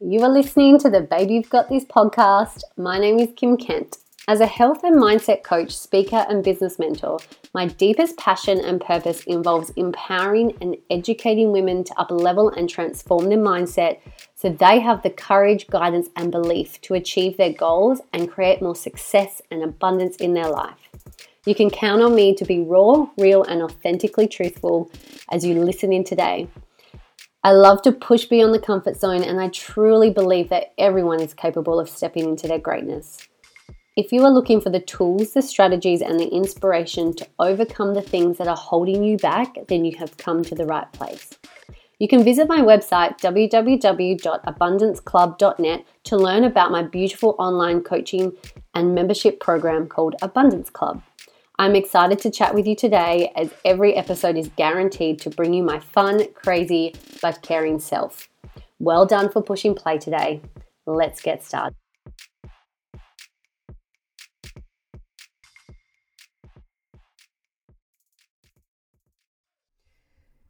You are listening to the Babe You've Got This podcast. My name is Kim Kent. As a health and mindset coach, speaker, and business mentor, my deepest passion and purpose involves empowering and educating women to up level and transform their mindset so they have the courage, guidance, and belief to achieve their goals and create more success and abundance in their life. You can count on me to be raw, real, and authentically truthful as you listen in today. I love to push beyond the comfort zone, and I truly believe that everyone is capable of stepping into their greatness. If you are looking for the tools, the strategies, and the inspiration to overcome the things that are holding you back, then you have come to the right place. You can visit my website www.abundanceclub.net to learn about my beautiful online coaching and membership program called Abundance Club. I'm excited to chat with you today as every episode is guaranteed to bring you my fun, crazy, but caring self. Well done for pushing play today. Let's get started.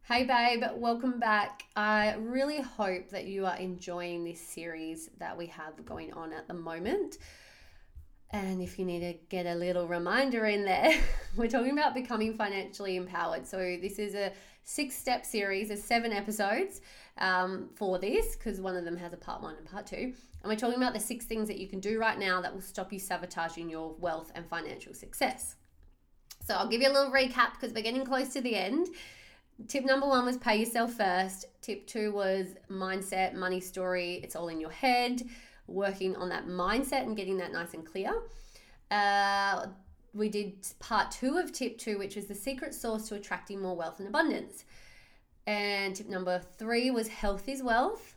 Hey, babe, welcome back. I really hope that you are enjoying this series that we have going on at the moment. And if you need to get a little reminder in there, we're talking about becoming financially empowered. So, this is a six step series, there's seven episodes um, for this because one of them has a part one and part two. And we're talking about the six things that you can do right now that will stop you sabotaging your wealth and financial success. So, I'll give you a little recap because we're getting close to the end. Tip number one was pay yourself first. Tip two was mindset, money story. It's all in your head working on that mindset and getting that nice and clear. Uh, we did part two of tip two, which was the secret source to attracting more wealth and abundance. And tip number three was health is wealth.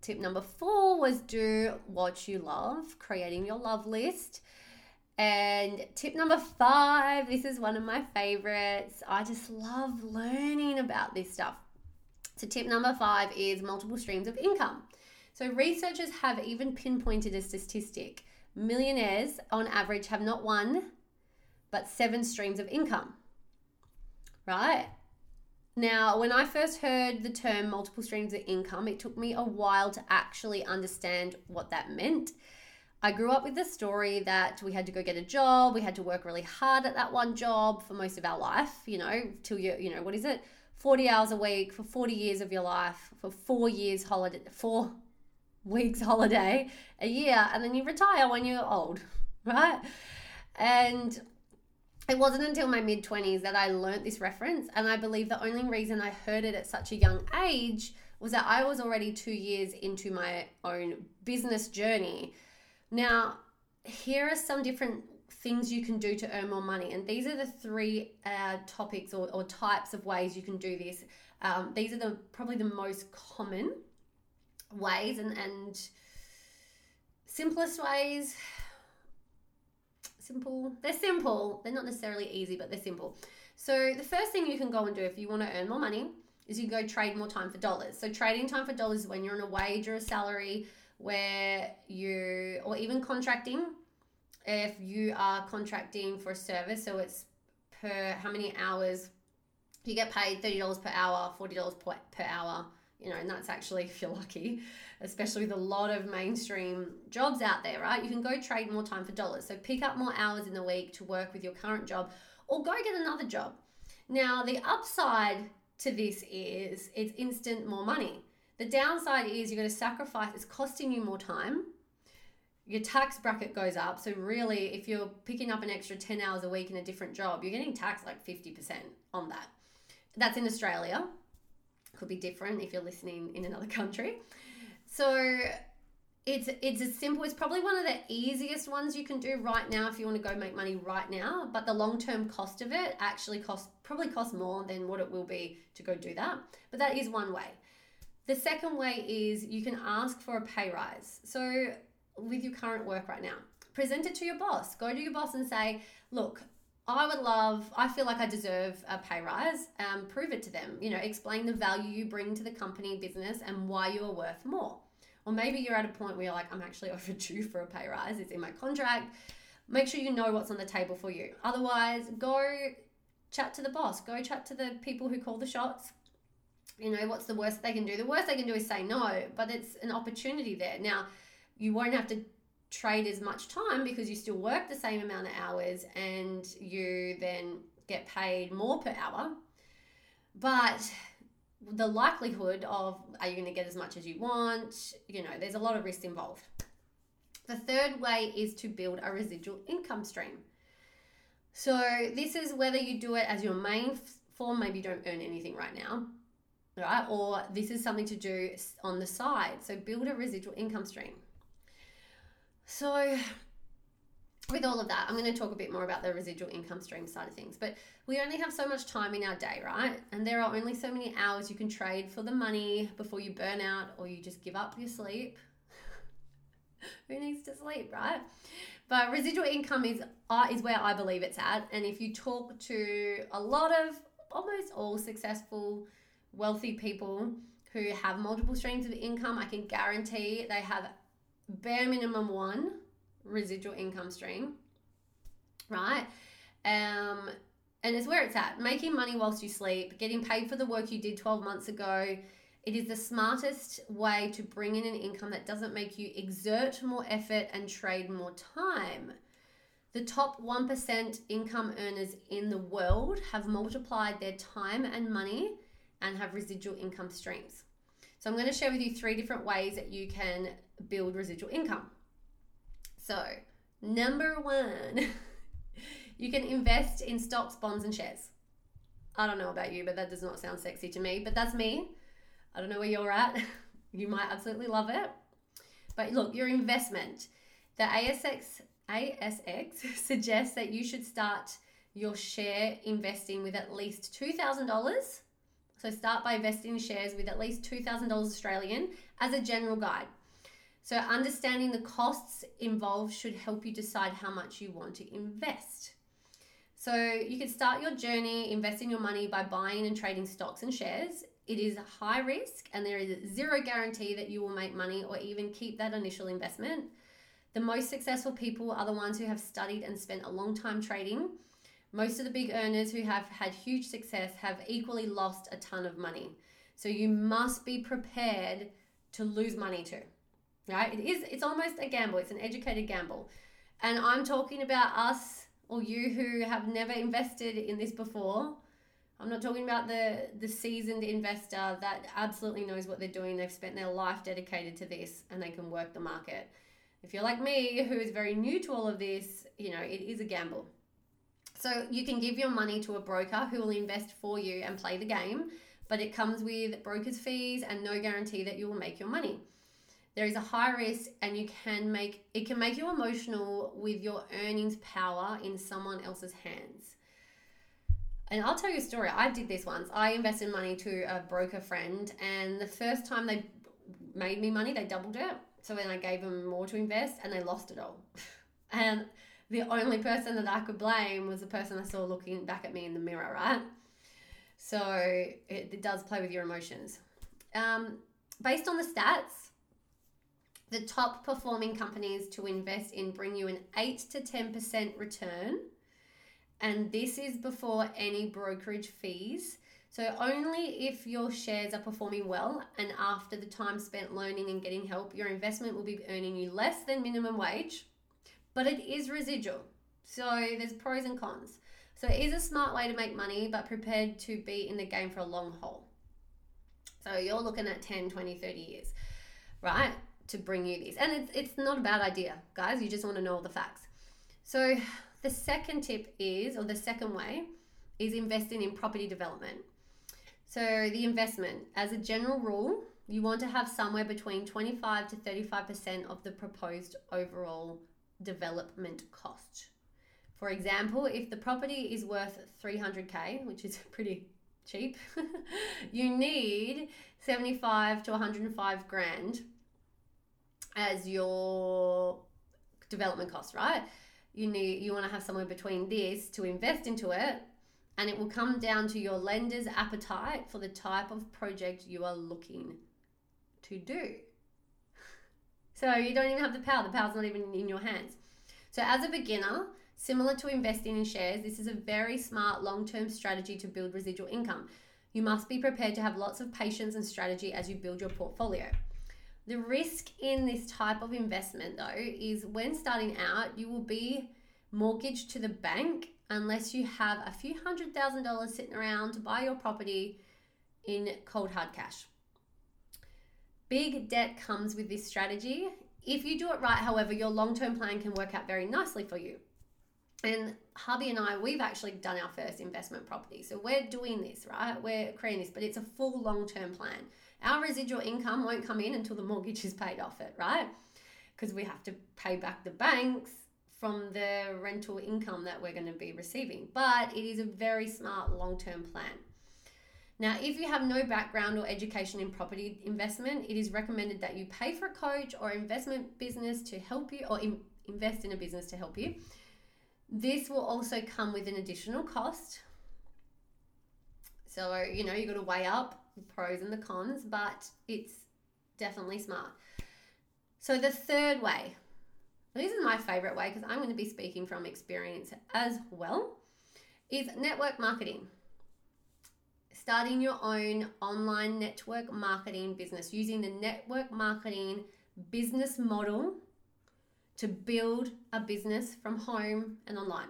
Tip number four was do what you love, creating your love list. And tip number five, this is one of my favorites. I just love learning about this stuff. So, tip number five is multiple streams of income. So, researchers have even pinpointed a statistic millionaires on average have not one, but seven streams of income. Right? Now, when I first heard the term multiple streams of income, it took me a while to actually understand what that meant. I grew up with the story that we had to go get a job, we had to work really hard at that one job for most of our life, you know, till you, you know, what is it? 40 hours a week for 40 years of your life, for four years holiday, four weeks holiday a year and then you retire when you're old, right? And it wasn't until my mid 20s that I learnt this reference. And I believe the only reason I heard it at such a young age was that I was already two years into my own business journey. Now, here are some different things you can do to earn more money. And these are the three uh, topics or, or, types of ways you can do this. Um, these are the probably the most common ways and, and simplest ways simple. They're simple. They're not necessarily easy but they're simple. So the first thing you can go and do if you want to earn more money is you go trade more time for dollars. So trading time for dollars is when you're on a wage or a salary where you or even contracting. If you are contracting for a service so it's per how many hours you get paid? $30 per hour $40 per hour you know, and that's actually if you're lucky, especially with a lot of mainstream jobs out there, right? You can go trade more time for dollars. So pick up more hours in the week to work with your current job or go get another job. Now, the upside to this is it's instant more money. The downside is you're going to sacrifice, it's costing you more time. Your tax bracket goes up. So, really, if you're picking up an extra 10 hours a week in a different job, you're getting taxed like 50% on that. That's in Australia could be different if you're listening in another country. So it's it's as simple. It's probably one of the easiest ones you can do right now if you want to go make money right now. But the long term cost of it actually cost probably costs more than what it will be to go do that. But that is one way. The second way is you can ask for a pay rise. So with your current work right now, present it to your boss. Go to your boss and say, look, I would love, I feel like I deserve a pay rise. Um, prove it to them. You know, explain the value you bring to the company business and why you are worth more. Or maybe you're at a point where you're like, I'm actually overdue for a pay rise. It's in my contract. Make sure you know what's on the table for you. Otherwise, go chat to the boss, go chat to the people who call the shots you know, what's the worst they can do? The worst they can do is say no, but it's an opportunity there. Now, you won't have to trade as much time because you still work the same amount of hours and you then get paid more per hour. But the likelihood of are you going to get as much as you want? You know, there's a lot of risk involved. The third way is to build a residual income stream. So, this is whether you do it as your main form, maybe you don't earn anything right now, right? Or this is something to do on the side. So, build a residual income stream. So, with all of that, I'm going to talk a bit more about the residual income stream side of things. But we only have so much time in our day, right? And there are only so many hours you can trade for the money before you burn out or you just give up your sleep. Who needs to sleep, right? But residual income is uh, is where I believe it's at. And if you talk to a lot of almost all successful, wealthy people who have multiple streams of income, I can guarantee they have bare minimum one residual income stream, right? Um, and it's where it's at. Making money whilst you sleep, getting paid for the work you did 12 months ago. It is the smartest way to bring in an income that doesn't make you exert more effort and trade more time. The top 1% income earners in the world have multiplied their time and money and have residual income streams. So, I'm going to share with you three different ways that you can build residual income. So, number one, you can invest in stocks, bonds, and shares. I don't know about you, but that does not sound sexy to me, but that's me. I don't know where you're at. you might absolutely love it. But look, your investment. The ASX ASX suggests that you should start your share investing with at least $2,000. So start by investing in shares with at least $2,000 Australian as a general guide. So, understanding the costs involved should help you decide how much you want to invest. So, you can start your journey investing your money by buying and trading stocks and shares. It is high risk and there is zero guarantee that you will make money or even keep that initial investment. The most successful people are the ones who have studied and spent a long time trading. Most of the big earners who have had huge success have equally lost a ton of money. So you must be prepared to lose money too right? It is, it's almost a gamble. It's an educated gamble. And I'm talking about us or you who have never invested in this before. I'm not talking about the the seasoned investor that absolutely knows what they're doing. They've spent their life dedicated to this and they can work the market. If you're like me, who is very new to all of this, you know, it is a gamble. So you can give your money to a broker who will invest for you and play the game, but it comes with broker's fees and no guarantee that you will make your money there is a high risk and you can make it can make you emotional with your earnings power in someone else's hands and I'll tell you a story. I did this once. I invested money to a broker friend, and the first time they made me money, they doubled it. So then I gave them more to invest, and they lost it all. and the only person that I could blame was the person I saw looking back at me in the mirror, right? So it, it does play with your emotions. Um, based on the stats, the top performing companies to invest in bring you an 8 to 10% return. And this is before any brokerage fees. So, only if your shares are performing well and after the time spent learning and getting help, your investment will be earning you less than minimum wage, but it is residual. So, there's pros and cons. So, it is a smart way to make money, but prepared to be in the game for a long haul. So, you're looking at 10, 20, 30 years, right? To bring you these. And it's, it's not a bad idea, guys. You just want to know all the facts. So, the second tip is, or the second way, is investing in property development. So, the investment, as a general rule, you want to have somewhere between 25 to 35% of the proposed overall development cost. For example, if the property is worth 300k, which is pretty cheap, you need 75 to 105 grand as your development cost, right? You need you want to have somewhere between this to invest into it and it will come down to your lender's appetite for the type of project you are looking to do. So you don't even have the power, the power's not even in your hands. So, as a beginner, similar to investing in shares, this is a very smart long term strategy to build residual income. You must be prepared to have lots of patience and strategy as you build your portfolio. The risk in this type of investment, though, is when starting out, you will be mortgaged to the bank unless you have a few hundred thousand dollars sitting around to buy your property in cold hard cash. Big debt comes with this strategy. If you do it right, however, your long term plan can work out very nicely for you. And hubby and I, we've actually done our first investment property. So we're doing this, right? We're creating this, but it's a full long term plan. Our residual income won't come in until the mortgage is paid off it, right? Because we have to pay back the banks from the rental income that we're going to be receiving. But it is a very smart long term plan. Now, if you have no background or education in property investment, it is recommended that you pay for a coach or investment business to help you or in, invest in a business to help you. This will also come with an additional cost. So, you know, you've got to weigh up the pros and the cons, but it's definitely smart. So, the third way, this is my favorite way because I'm going to be speaking from experience as well, is network marketing starting your own online network marketing business using the network marketing business model to build a business from home and online.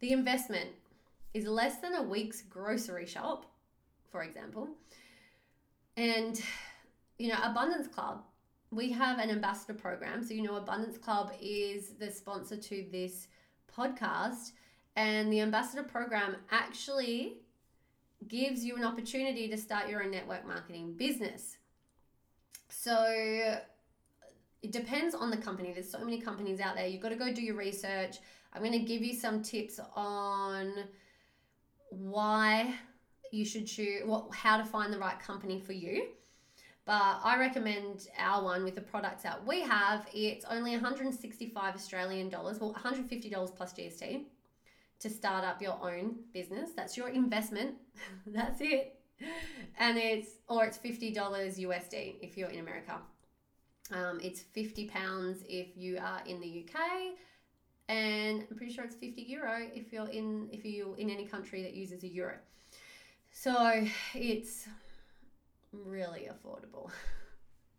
The investment is less than a week's grocery shop, for example. And, you know, Abundance Club, we have an ambassador program. So, you know, Abundance Club is the sponsor to this podcast. And the ambassador program actually gives you an opportunity to start your own network marketing business. So it depends on the company. There's so many companies out there. You've got to go do your research. I'm going to give you some tips on why you should choose what how to find the right company for you. But I recommend our one with the products that we have. It's only 165 Australian dollars, well, 150 dollars plus GST to start up your own business. That's your investment. That's it. And it's, or it's $50 USD if you're in America. Um, it's 50 pounds if you are in the UK. And I'm pretty sure it's 50 euro if you're in if you're in any country that uses a euro. So it's really affordable.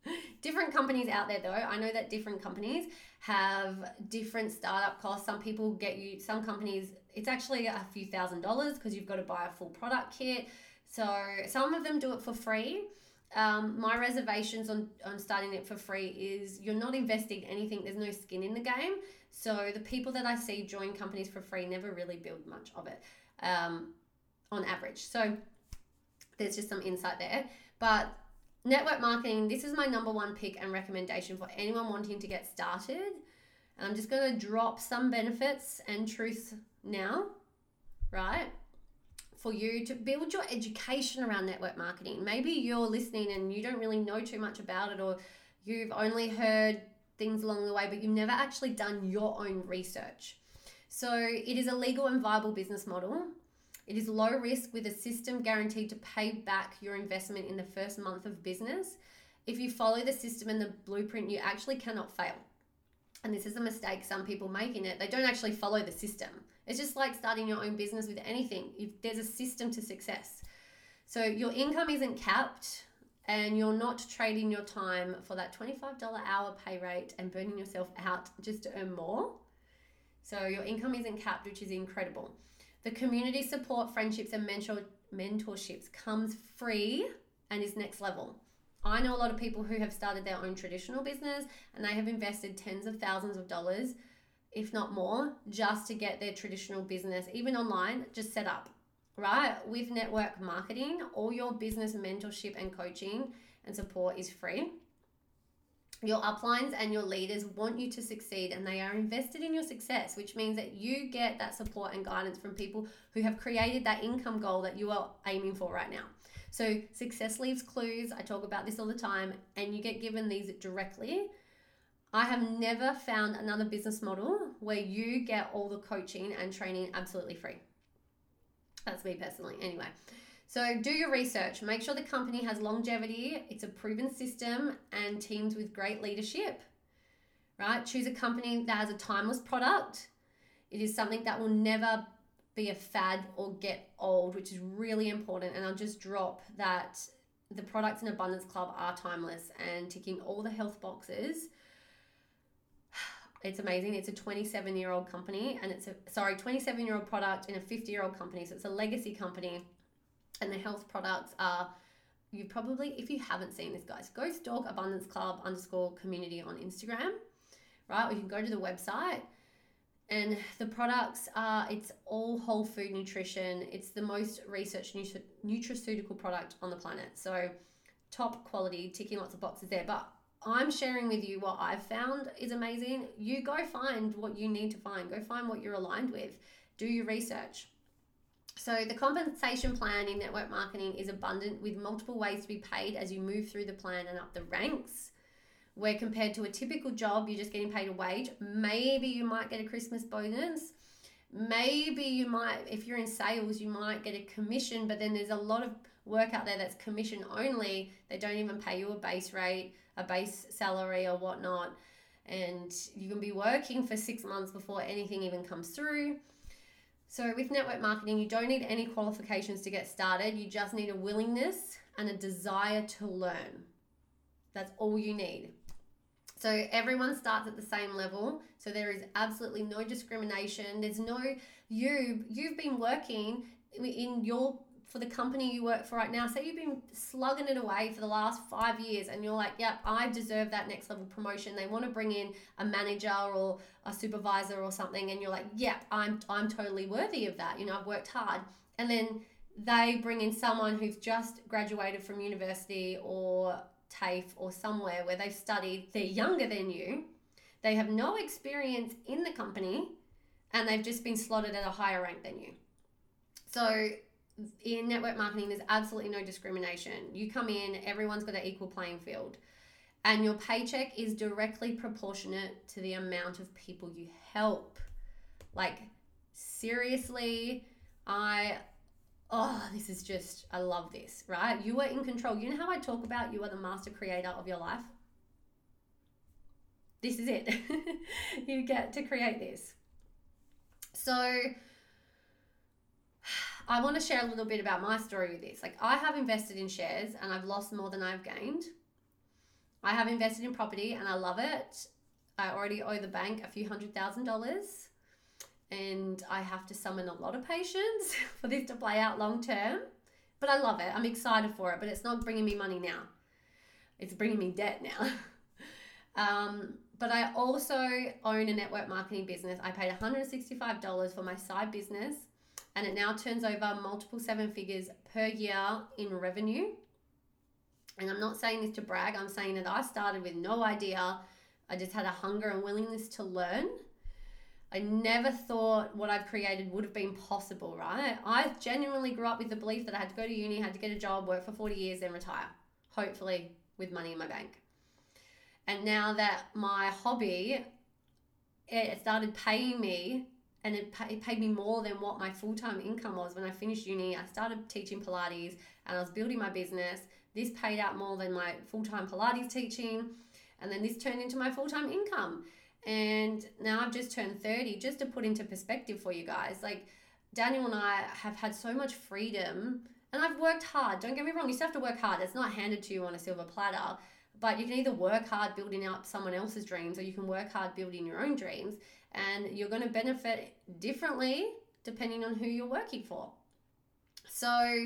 different companies out there though. I know that different companies have different startup costs. Some people get you some companies it's actually a few thousand dollars because you've got to buy a full product kit. So some of them do it for free. Um, my reservations on, on starting it for free is you're not investing anything. There's no skin in the game. So the people that i see join companies for free never really build much of it. Um, on average so there's just some insight there but network marketing, this is my number one pick and recommendation for anyone wanting to get started. And I'm just going to drop some benefits and truths now, right? For you to build your education around network marketing. Maybe you're listening and you don't really know too much about it, or you've only heard things along the way, but you've never actually done your own research. So, it is a legal and viable business model it is low risk with a system guaranteed to pay back your investment in the first month of business. If you follow the system and the blueprint, you actually cannot fail. And this is a mistake some people make in it. They don't actually follow the system. It's just like starting your own business with anything. If there's a system to success. So your income isn't capped and you're not trading your time for that $25 hour pay rate and burning yourself out just to earn more. So your income isn't capped, which is incredible. The community support, friendships, and mentor, mentorships comes free and is next level. I know a lot of people who have started their own traditional business and they have invested tens of thousands of dollars, if not more, just to get their traditional business, even online, just set up, right? With network marketing, all your business mentorship and coaching and support is free. Your uplines and your leaders want you to succeed and they are invested in your success, which means that you get that support and guidance from people who have created that income goal that you are aiming for right now. So, success leaves clues. I talk about this all the time, and you get given these directly. I have never found another business model where you get all the coaching and training absolutely free. That's me personally, anyway. So do your research. Make sure the company has longevity, it's a proven system, and teams with great leadership. Right? Choose a company that has a timeless product. It is something that will never be a fad or get old, which is really important. And I'll just drop that the products in Abundance Club are timeless and ticking all the health boxes. It's amazing. It's a 27 year old company and it's a, sorry, 27 year old product in a 50 year old company. So it's a legacy company. And the health products are, you probably, if you haven't seen this, guys, go stalk Abundance Club underscore community on Instagram, right? Or you can go to the website. And the products are it's all whole food nutrition. It's the most researched nutraceutical product on the planet. So top quality ticking lots of boxes there. But i'm sharing with you what i've found is amazing. You go find what you need to find. Go find what you're aligned with. Do your research so the compensation plan in network marketing is abundant with multiple ways to be paid as you move through the plan and up the ranks where compared to a typical job, you're just getting paid a wage. Maybe you might get a Christmas bonus. Maybe you might, if you're in sales, you might get a commission, but then there's a lot of work out there that's commission only. They don't even pay you a base rate, a base salary, or whatnot. And you can be working for six months before anything even comes through. So, with network marketing, you don't need any qualifications to get started. You just need a willingness and a desire to learn. That's all you need. So everyone starts at the same level. So there is absolutely no discrimination. There's no you you've been working in your for the company you work for right now. Say you've been slugging it away for the last five years and you're like, yep, I deserve that next level promotion. They want to bring in a manager or a supervisor or something, and you're like, yep, I'm I'm totally worthy of that. You know, I've worked hard. And then they bring in someone who's just graduated from university or TAFE or somewhere where they've studied, they're younger than you, they have no experience in the company, and they've just been slotted at a higher rank than you. So, in network marketing, there's absolutely no discrimination. You come in, everyone's got an equal playing field, and your paycheck is directly proportionate to the amount of people you help. Like, seriously, I oh, this is just, I love this, right? You are in control. You know how I talk about you are the master creator of your life? This is it. you get to create this. So, I want to share a little bit about my story with this. Like, I have invested in shares and I've lost more than I've gained. I have invested in property and I love it. I already owe the bank a few hundred thousand dollars and I have to summon a lot of patience for this to play out long term. But I love it. I'm excited for it, but it's not bringing me money now. It's bringing me debt now. um, but I also own a network marketing business. I paid $165 for my side business, and it now turns over multiple seven figures per year in revenue. And I'm not saying this to brag, I'm saying that I started with no idea. I just had a hunger and willingness to learn I never thought what I've created would have been possible, right? I genuinely grew up with the belief that I had to go to uni, had to get a job, work for 40 years, then retire, hopefully with money in my bank. And now that my hobby, eh, it started paying me and it, it paid me more than what my full-time income was when I finished uni. I started teaching Pilates and I was building my business. This paid out more than my full-time Pilates teaching. And then this turned into my full-time income and now I've just turned 30, just to put into perspective for you guys. Like, Daniel and I have had so much freedom, and I've worked hard. Don't get me wrong, you still have to work hard. It's not handed to you on a silver platter, but you can either work hard building up someone else's dreams or you can work hard building your own dreams, and you're going to benefit differently depending on who you're working for. So,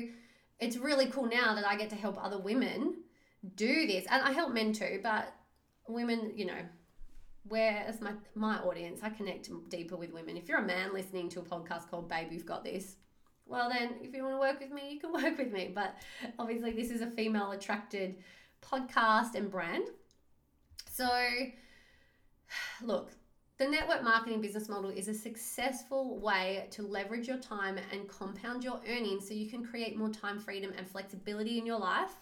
it's really cool now that I get to help other women do this, and I help men too, but women, you know, where as my my audience, I connect deeper with women. If you're a man listening to a podcast called Babe, You've Got This, well then if you want to work with me, you can work with me. But obviously this is a female attracted podcast and brand. So look, the network marketing business model is a successful way to leverage your time and compound your earnings so you can create more time freedom and flexibility in your life.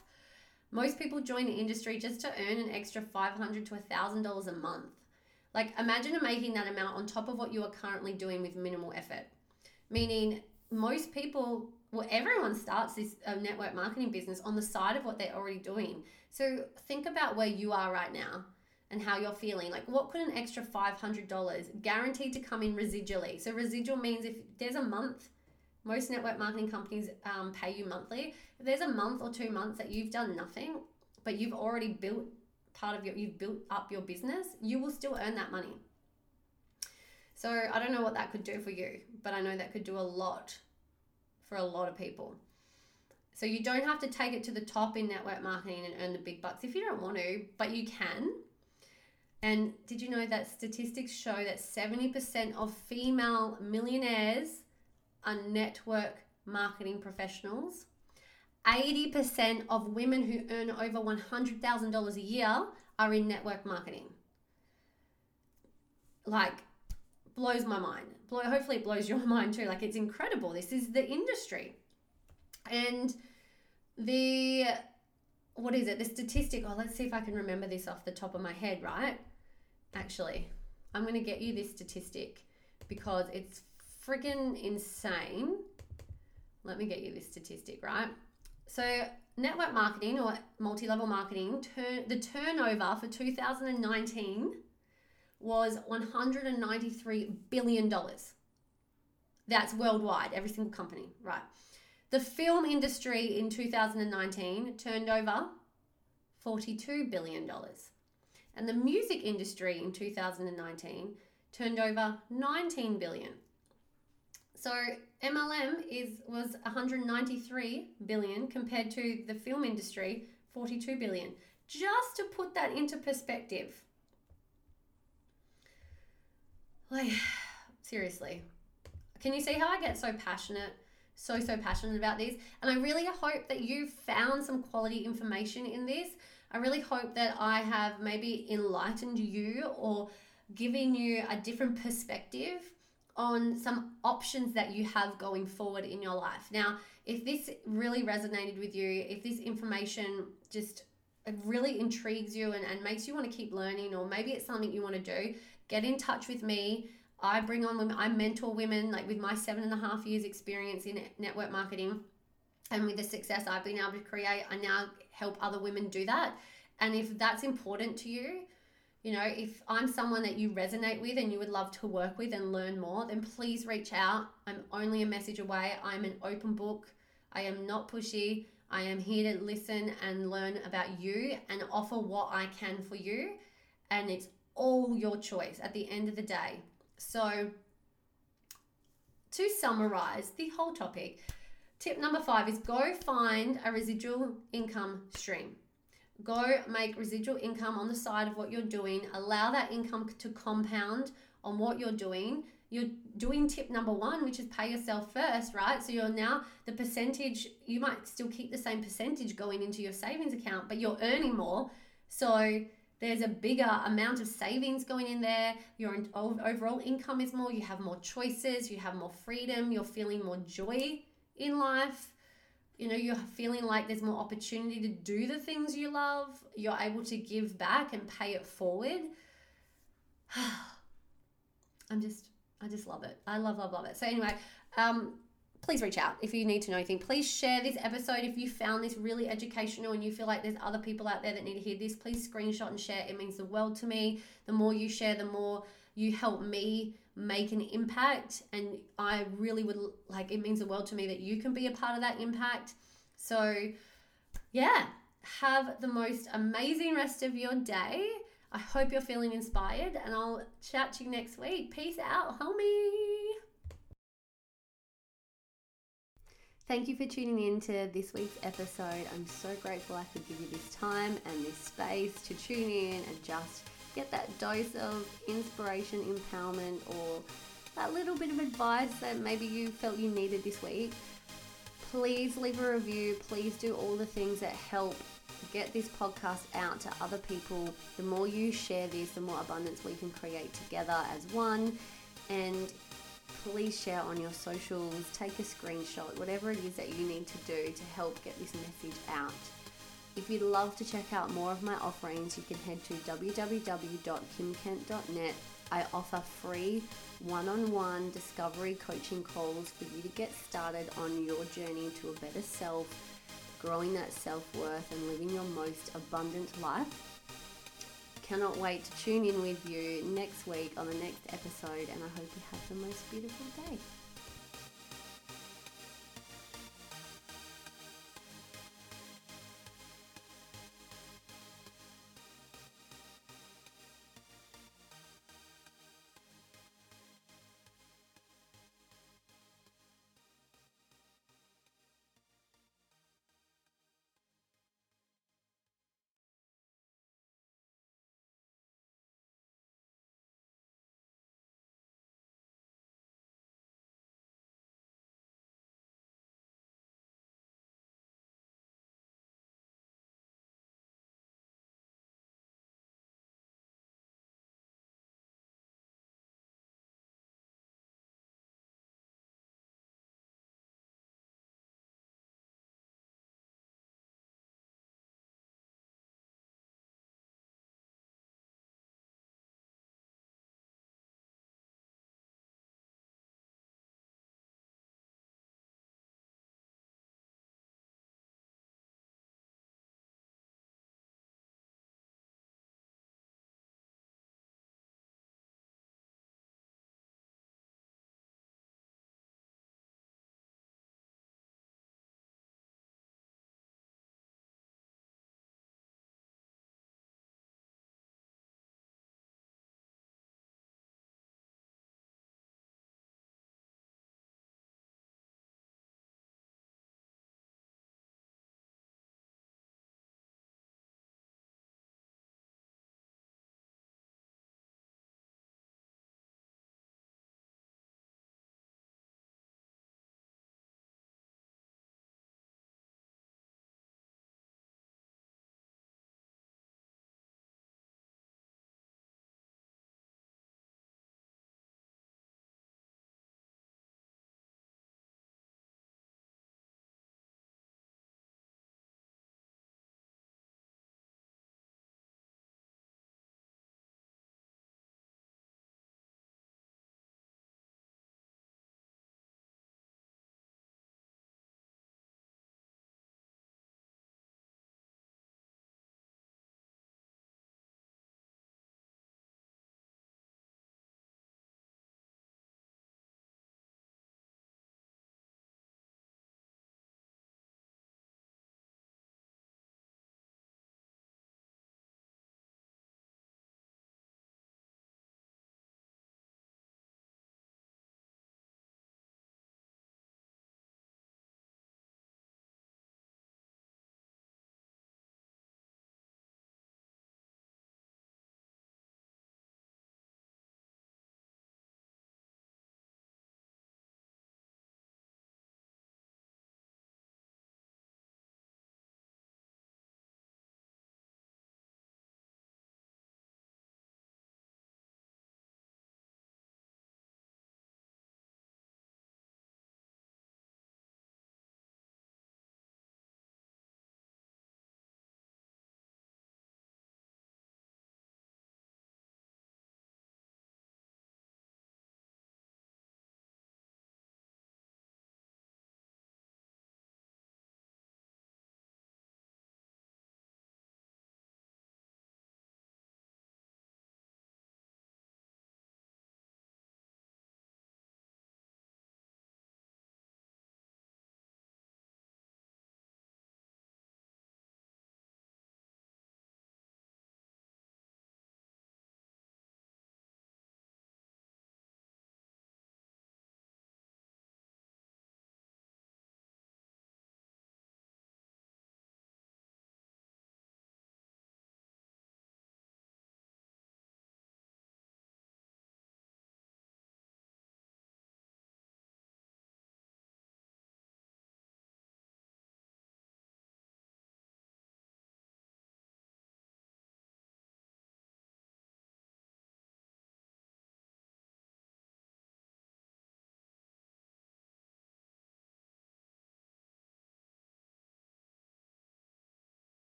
Most people join the industry just to earn an extra $500 to $1,000 a month. Like, imagine making that amount on top of what you are currently doing with minimal effort. Meaning, most people, well, everyone starts this uh, network marketing business on the side of what they're already doing. So, think about where you are right now and how you're feeling. Like, what could an extra $500 guaranteed to come in residually? So, residual means if there's a month Most network marketing companies um, pay you monthly. If there's a month or two months that you've done nothing, but you've already built part of your, you've built up your business, you will still earn that money. So I don't know what that could do for you, but I know that could do a lot for a lot of people. So you don't have to take it to the top in network marketing and earn the big bucks if you don't want to, but you can. And did you know that statistics show that 70% of female millionaires are network marketing professionals? 80% of women who earn over $100,000 a year are in network marketing. Like, blows my mind. Blow, hopefully, it blows your mind too. Like, it's incredible. This is the industry. And the, what is it? The statistic, oh, let's see if I can remember this off the top of my head, right? Actually, I'm going to get you this statistic because it's friggin' insane. Let me get you this statistic, right? So, network marketing or multi level marketing, turn, the turnover for 2019 was $193 billion. That's worldwide, every single company, right? The film industry in 2019 turned over $42 billion. And the music industry in 2019 turned over 19 billion. So MLM is was 193 billion compared to the film industry 42 billion. Just to put that into perspective. Like seriously. Can you see how I get so passionate so, so passionate about these. And I really hope that you found some quality information in this. I really hope that I have maybe enlightened you or given you a different perspective on some options that you have going forward in your life. Now, if this really resonated with you, if this information just uh, really intrigues you and, and makes you want to keep learning, or maybe it's something you want to do, get in touch with me. I bring on women, I mentor women like with my seven and a half years experience in network marketing and with the success I've been able to create, I now help other women do that. And if that's important to you, you know, if I'm someone that you resonate with and you would love to work with and learn more, then please reach out. I'm only a message away. I'm an open book. I am not pushy. I am here to listen and learn about you and offer what I can for you. And it's all your choice at the end of the day. So, to summarize the whole topic, tip number five is go find a residual income stream. Go make residual income on the side of what you're doing. Allow that income to compound on what you're doing. You're doing tip number one, which is pay yourself first, right? So you're now the percentage, you might still keep the same percentage going into your savings account, but you're earning more. So there's a bigger amount of savings going in there. Your overall income is more. You have more choices. You have more freedom. You're feeling more joy in life. You know, you're feeling like there's more opportunity to do the things you love. You're able to give back and pay it forward. I'm just, I just love it. I love, love, love it. So, anyway, um, please reach out if you need to know anything. Please share this episode if you found this really educational and you feel like there's other people out there that need to hear this. Please screenshot and share. It means the world to me. The more you share, the more you help me make an impact. And I really would like it means the world to me that you can be a part of that impact. So, yeah, have the most amazing rest of your day. I hope you're feeling inspired, and I'll chat to you next week. Peace out, homie. Thank you for tuning in to this week's episode. I'm so grateful I could give you this time and this space to tune in and just get that dose of inspiration, empowerment, or that little bit of advice that maybe you felt you needed this week. Please leave a review. Please do all the things that help get this podcast out to other people. The more you share this, the more abundance we can create together as one. And please share on your socials, take a screenshot, whatever it is that you need to do to help get this message out. If you'd love to check out more of my offerings, you can head to www.kimkent.net. I offer free one on one discovery coaching calls for you to get started on your journey to a better self, growing that self worth, and living your most abundant life. Cannot wait to tune in with you next week on the next episode, and I hope you have the most beautiful day.